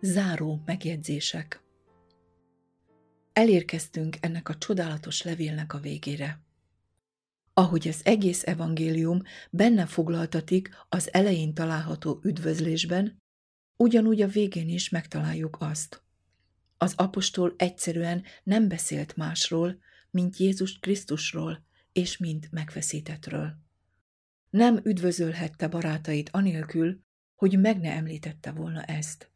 Záró megjegyzések Elérkeztünk ennek a csodálatos levélnek a végére. Ahogy az egész evangélium benne foglaltatik az elején található üdvözlésben, ugyanúgy a végén is megtaláljuk azt. Az apostol egyszerűen nem beszélt másról, mint Jézus Krisztusról és mint megfeszítetről. Nem üdvözölhette barátait anélkül, hogy meg ne említette volna ezt.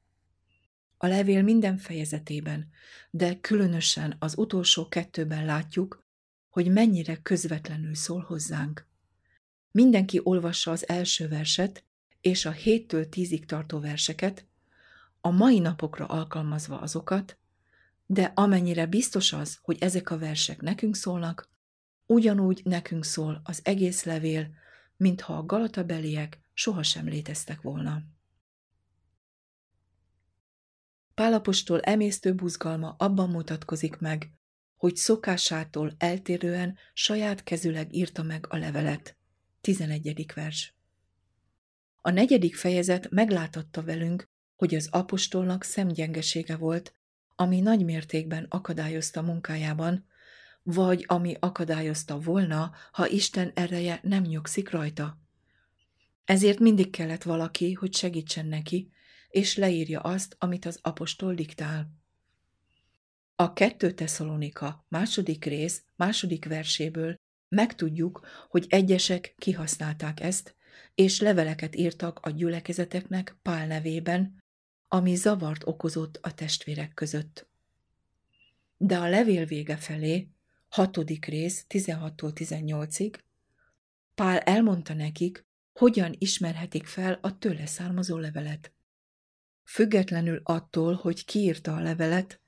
A levél minden fejezetében, de különösen az utolsó kettőben látjuk, hogy mennyire közvetlenül szól hozzánk. Mindenki olvassa az első verset és a héttől tízig tartó verseket, a mai napokra alkalmazva azokat, de amennyire biztos az, hogy ezek a versek nekünk szólnak, ugyanúgy nekünk szól az egész levél, mintha a galatabeliek sohasem léteztek volna. Pálapostól emésztő buzgalma abban mutatkozik meg, hogy szokásától eltérően saját kezüleg írta meg a levelet. 11. vers. A negyedik fejezet meglátatta velünk, hogy az apostolnak szemgyengesége volt, ami nagy mértékben akadályozta munkájában, vagy ami akadályozta volna, ha Isten ereje nem nyugszik rajta. Ezért mindig kellett valaki, hogy segítsen neki, és leírja azt, amit az apostol diktál. A kettő Tesszalonika második rész második verséből megtudjuk, hogy egyesek kihasználták ezt, és leveleket írtak a gyülekezeteknek Pál nevében, ami zavart okozott a testvérek között. De a levél vége felé, hatodik rész 16-tól 18-ig, Pál elmondta nekik, hogyan ismerhetik fel a tőle származó levelet. Függetlenül attól, hogy kiírta a levelet,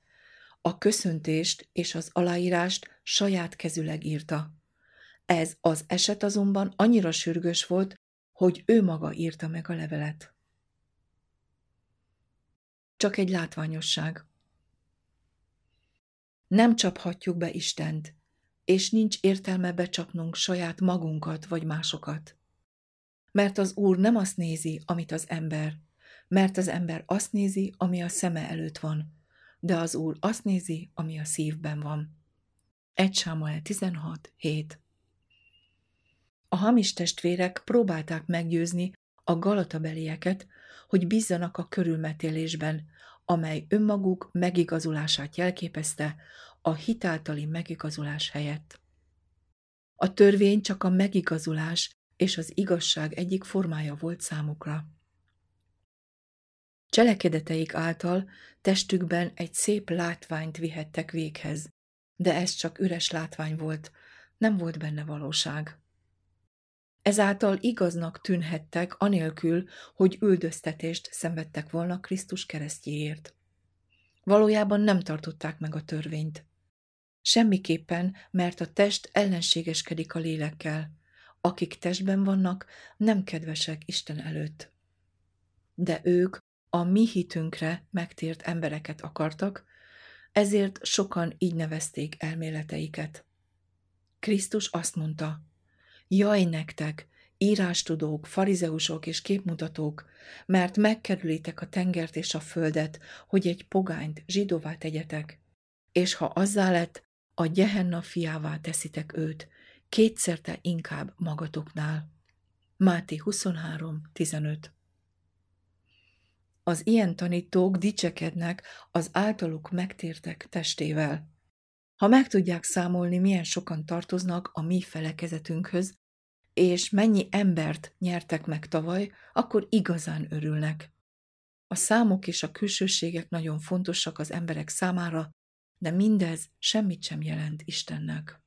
a köszöntést és az aláírást saját kezüleg írta. Ez az eset azonban annyira sürgős volt, hogy ő maga írta meg a levelet. Csak egy látványosság. Nem csaphatjuk be Istent, és nincs értelme becsapnunk saját magunkat vagy másokat. Mert az Úr nem azt nézi, amit az ember, mert az ember azt nézi, ami a szeme előtt van, de az Úr azt nézi, ami a szívben van. 1 Sámuel 16, 7 A hamis testvérek próbálták meggyőzni a galatabelieket, hogy bízzanak a körülmetélésben, amely önmaguk megigazulását jelképezte a hitáltali megigazulás helyett. A törvény csak a megigazulás és az igazság egyik formája volt számukra. Cselekedeteik által testükben egy szép látványt vihettek véghez, de ez csak üres látvány volt, nem volt benne valóság. Ezáltal igaznak tűnhettek, anélkül, hogy üldöztetést szenvedtek volna Krisztus keresztjéért. Valójában nem tartották meg a törvényt. Semmiképpen, mert a test ellenségeskedik a lélekkel. Akik testben vannak, nem kedvesek Isten előtt. De ők a mi hitünkre megtért embereket akartak, ezért sokan így nevezték elméleteiket. Krisztus azt mondta, Jaj nektek, írástudók, farizeusok és képmutatók, mert megkerülitek a tengert és a földet, hogy egy pogányt zsidóvá tegyetek, és ha azzá lett, a gyehenna fiává teszitek őt, kétszerte inkább magatoknál. Máté 23, 15 az ilyen tanítók dicsekednek az általuk megtértek testével. Ha meg tudják számolni, milyen sokan tartoznak a mi felekezetünkhöz, és mennyi embert nyertek meg tavaly, akkor igazán örülnek. A számok és a külsőségek nagyon fontosak az emberek számára, de mindez semmit sem jelent Istennek.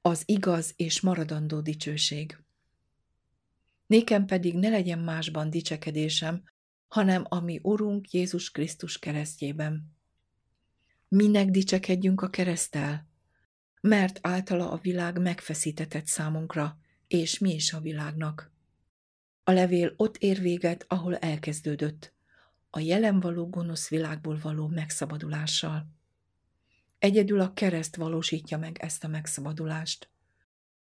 Az igaz és maradandó dicsőség. Nékem pedig ne legyen másban dicsekedésem, hanem ami Urunk Jézus Krisztus keresztjében. Minek dicsekedjünk a keresztel? Mert általa a világ megfeszítetett számunkra, és mi is a világnak. A levél ott ér véget, ahol elkezdődött, a jelen való gonosz világból való megszabadulással. Egyedül a kereszt valósítja meg ezt a megszabadulást.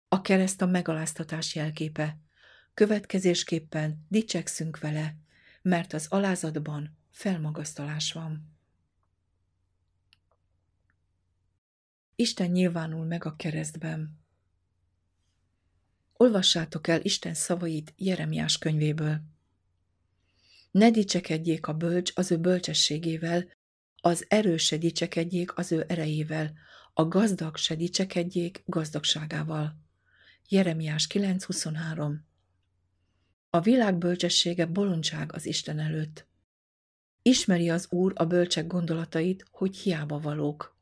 A kereszt a megaláztatás jelképe, Következésképpen dicsekszünk vele, mert az alázatban felmagasztalás van. Isten nyilvánul meg a keresztben. Olvassátok el Isten szavait Jeremiás könyvéből. Ne dicsekedjék a bölcs az ő bölcsességével, az erős se dicsekedjék az ő erejével, a gazdag se dicsekedjék gazdagságával. Jeremiás 9.23 A világ bölcsessége bolondság az Isten előtt. Ismeri az Úr a bölcsek gondolatait, hogy hiába valók.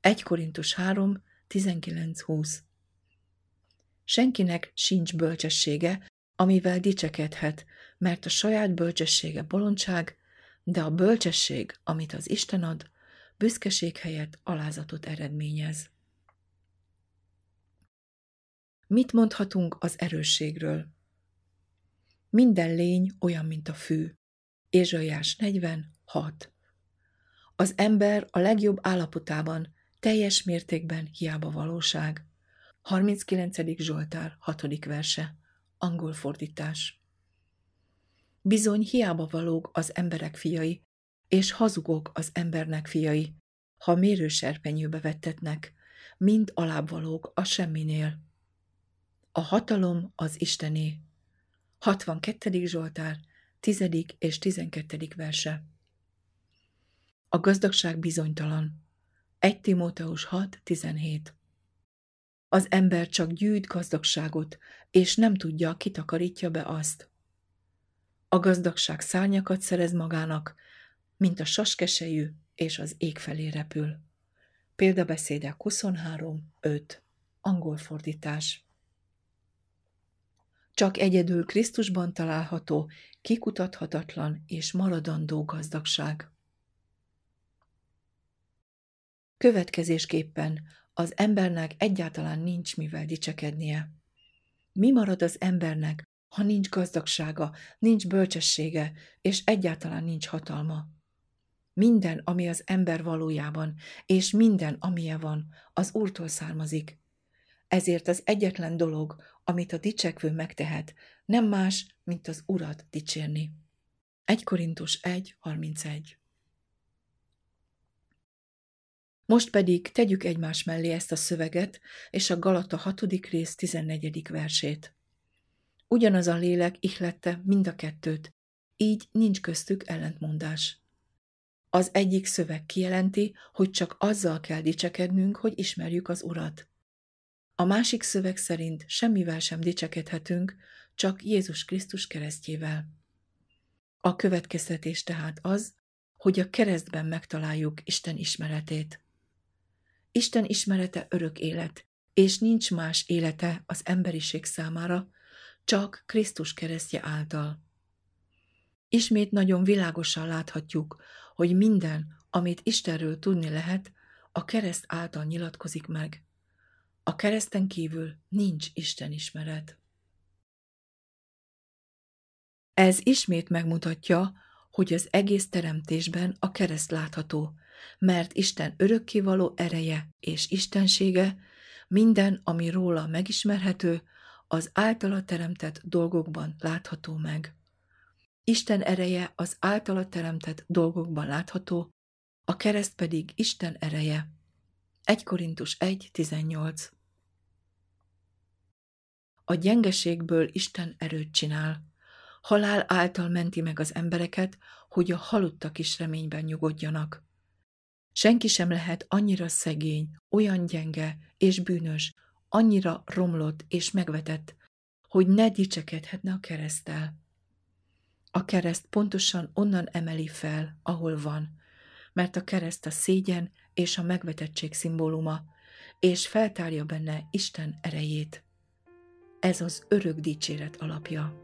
1 Korintus 3, 19-20 Senkinek sincs bölcsessége, amivel dicsekedhet, mert a saját bölcsessége bolondság, de a bölcsesség, amit az Isten ad, büszkeség helyett alázatot eredményez. Mit mondhatunk az erősségről? Minden lény olyan, mint a fű. Ézsaiás 46. Az ember a legjobb állapotában, teljes mértékben hiába valóság. 39. Zsoltár, 6. verse. Angol fordítás. Bizony hiába valók az emberek fiai, és hazugok az embernek fiai, ha mérőserpenyőbe vettetnek, mind alábbvalók a semminél. A hatalom az Istené. 62. Zsoltár, 10. és 12. verse. A gazdagság bizonytalan. 1 Timóteus 6, 17. Az ember csak gyűjt gazdagságot, és nem tudja, kitakarítja be azt. A gazdagság szárnyakat szerez magának, mint a saskesejű, és az ég felé repül. Példabeszédek 23, 5. Angol fordítás. Csak egyedül Krisztusban található, kikutathatatlan és maradandó gazdagság. Következésképpen az embernek egyáltalán nincs mivel dicsekednie. Mi marad az embernek, ha nincs gazdagsága, nincs bölcsessége, és egyáltalán nincs hatalma? Minden, ami az ember valójában, és minden, amilyen van, az Úrtól származik. Ezért az egyetlen dolog, amit a dicsekvő megtehet, nem más, mint az Urat dicsérni. 1 Korintus 1, 31 Most pedig tegyük egymás mellé ezt a szöveget és a Galata 6. rész 14. versét. Ugyanaz a lélek ihlette mind a kettőt, így nincs köztük ellentmondás. Az egyik szöveg kijelenti, hogy csak azzal kell dicsekednünk, hogy ismerjük az Urat. A másik szöveg szerint semmivel sem dicsekedhetünk, csak Jézus Krisztus keresztjével. A következtetés tehát az, hogy a keresztben megtaláljuk Isten ismeretét. Isten ismerete örök élet, és nincs más élete az emberiség számára, csak Krisztus keresztje által. Ismét nagyon világosan láthatjuk, hogy minden, amit Istenről tudni lehet, a kereszt által nyilatkozik meg. A kereszten kívül nincs Isten ismeret. Ez ismét megmutatja, hogy az egész teremtésben a kereszt látható, mert Isten örökkévaló ereje és istensége, minden, ami róla megismerhető, az általa teremtett dolgokban látható meg. Isten ereje az általa teremtett dolgokban látható, a kereszt pedig Isten ereje. 1 Korintus 1.18 A gyengeségből Isten erőt csinál. Halál által menti meg az embereket, hogy a halottak is reményben nyugodjanak. Senki sem lehet annyira szegény, olyan gyenge és bűnös, annyira romlott és megvetett, hogy ne dicsekedhetne a keresztel. A kereszt pontosan onnan emeli fel, ahol van, mert a kereszt a szégyen és a megvetettség szimbóluma, és feltárja benne Isten erejét. Ez az örök dicséret alapja.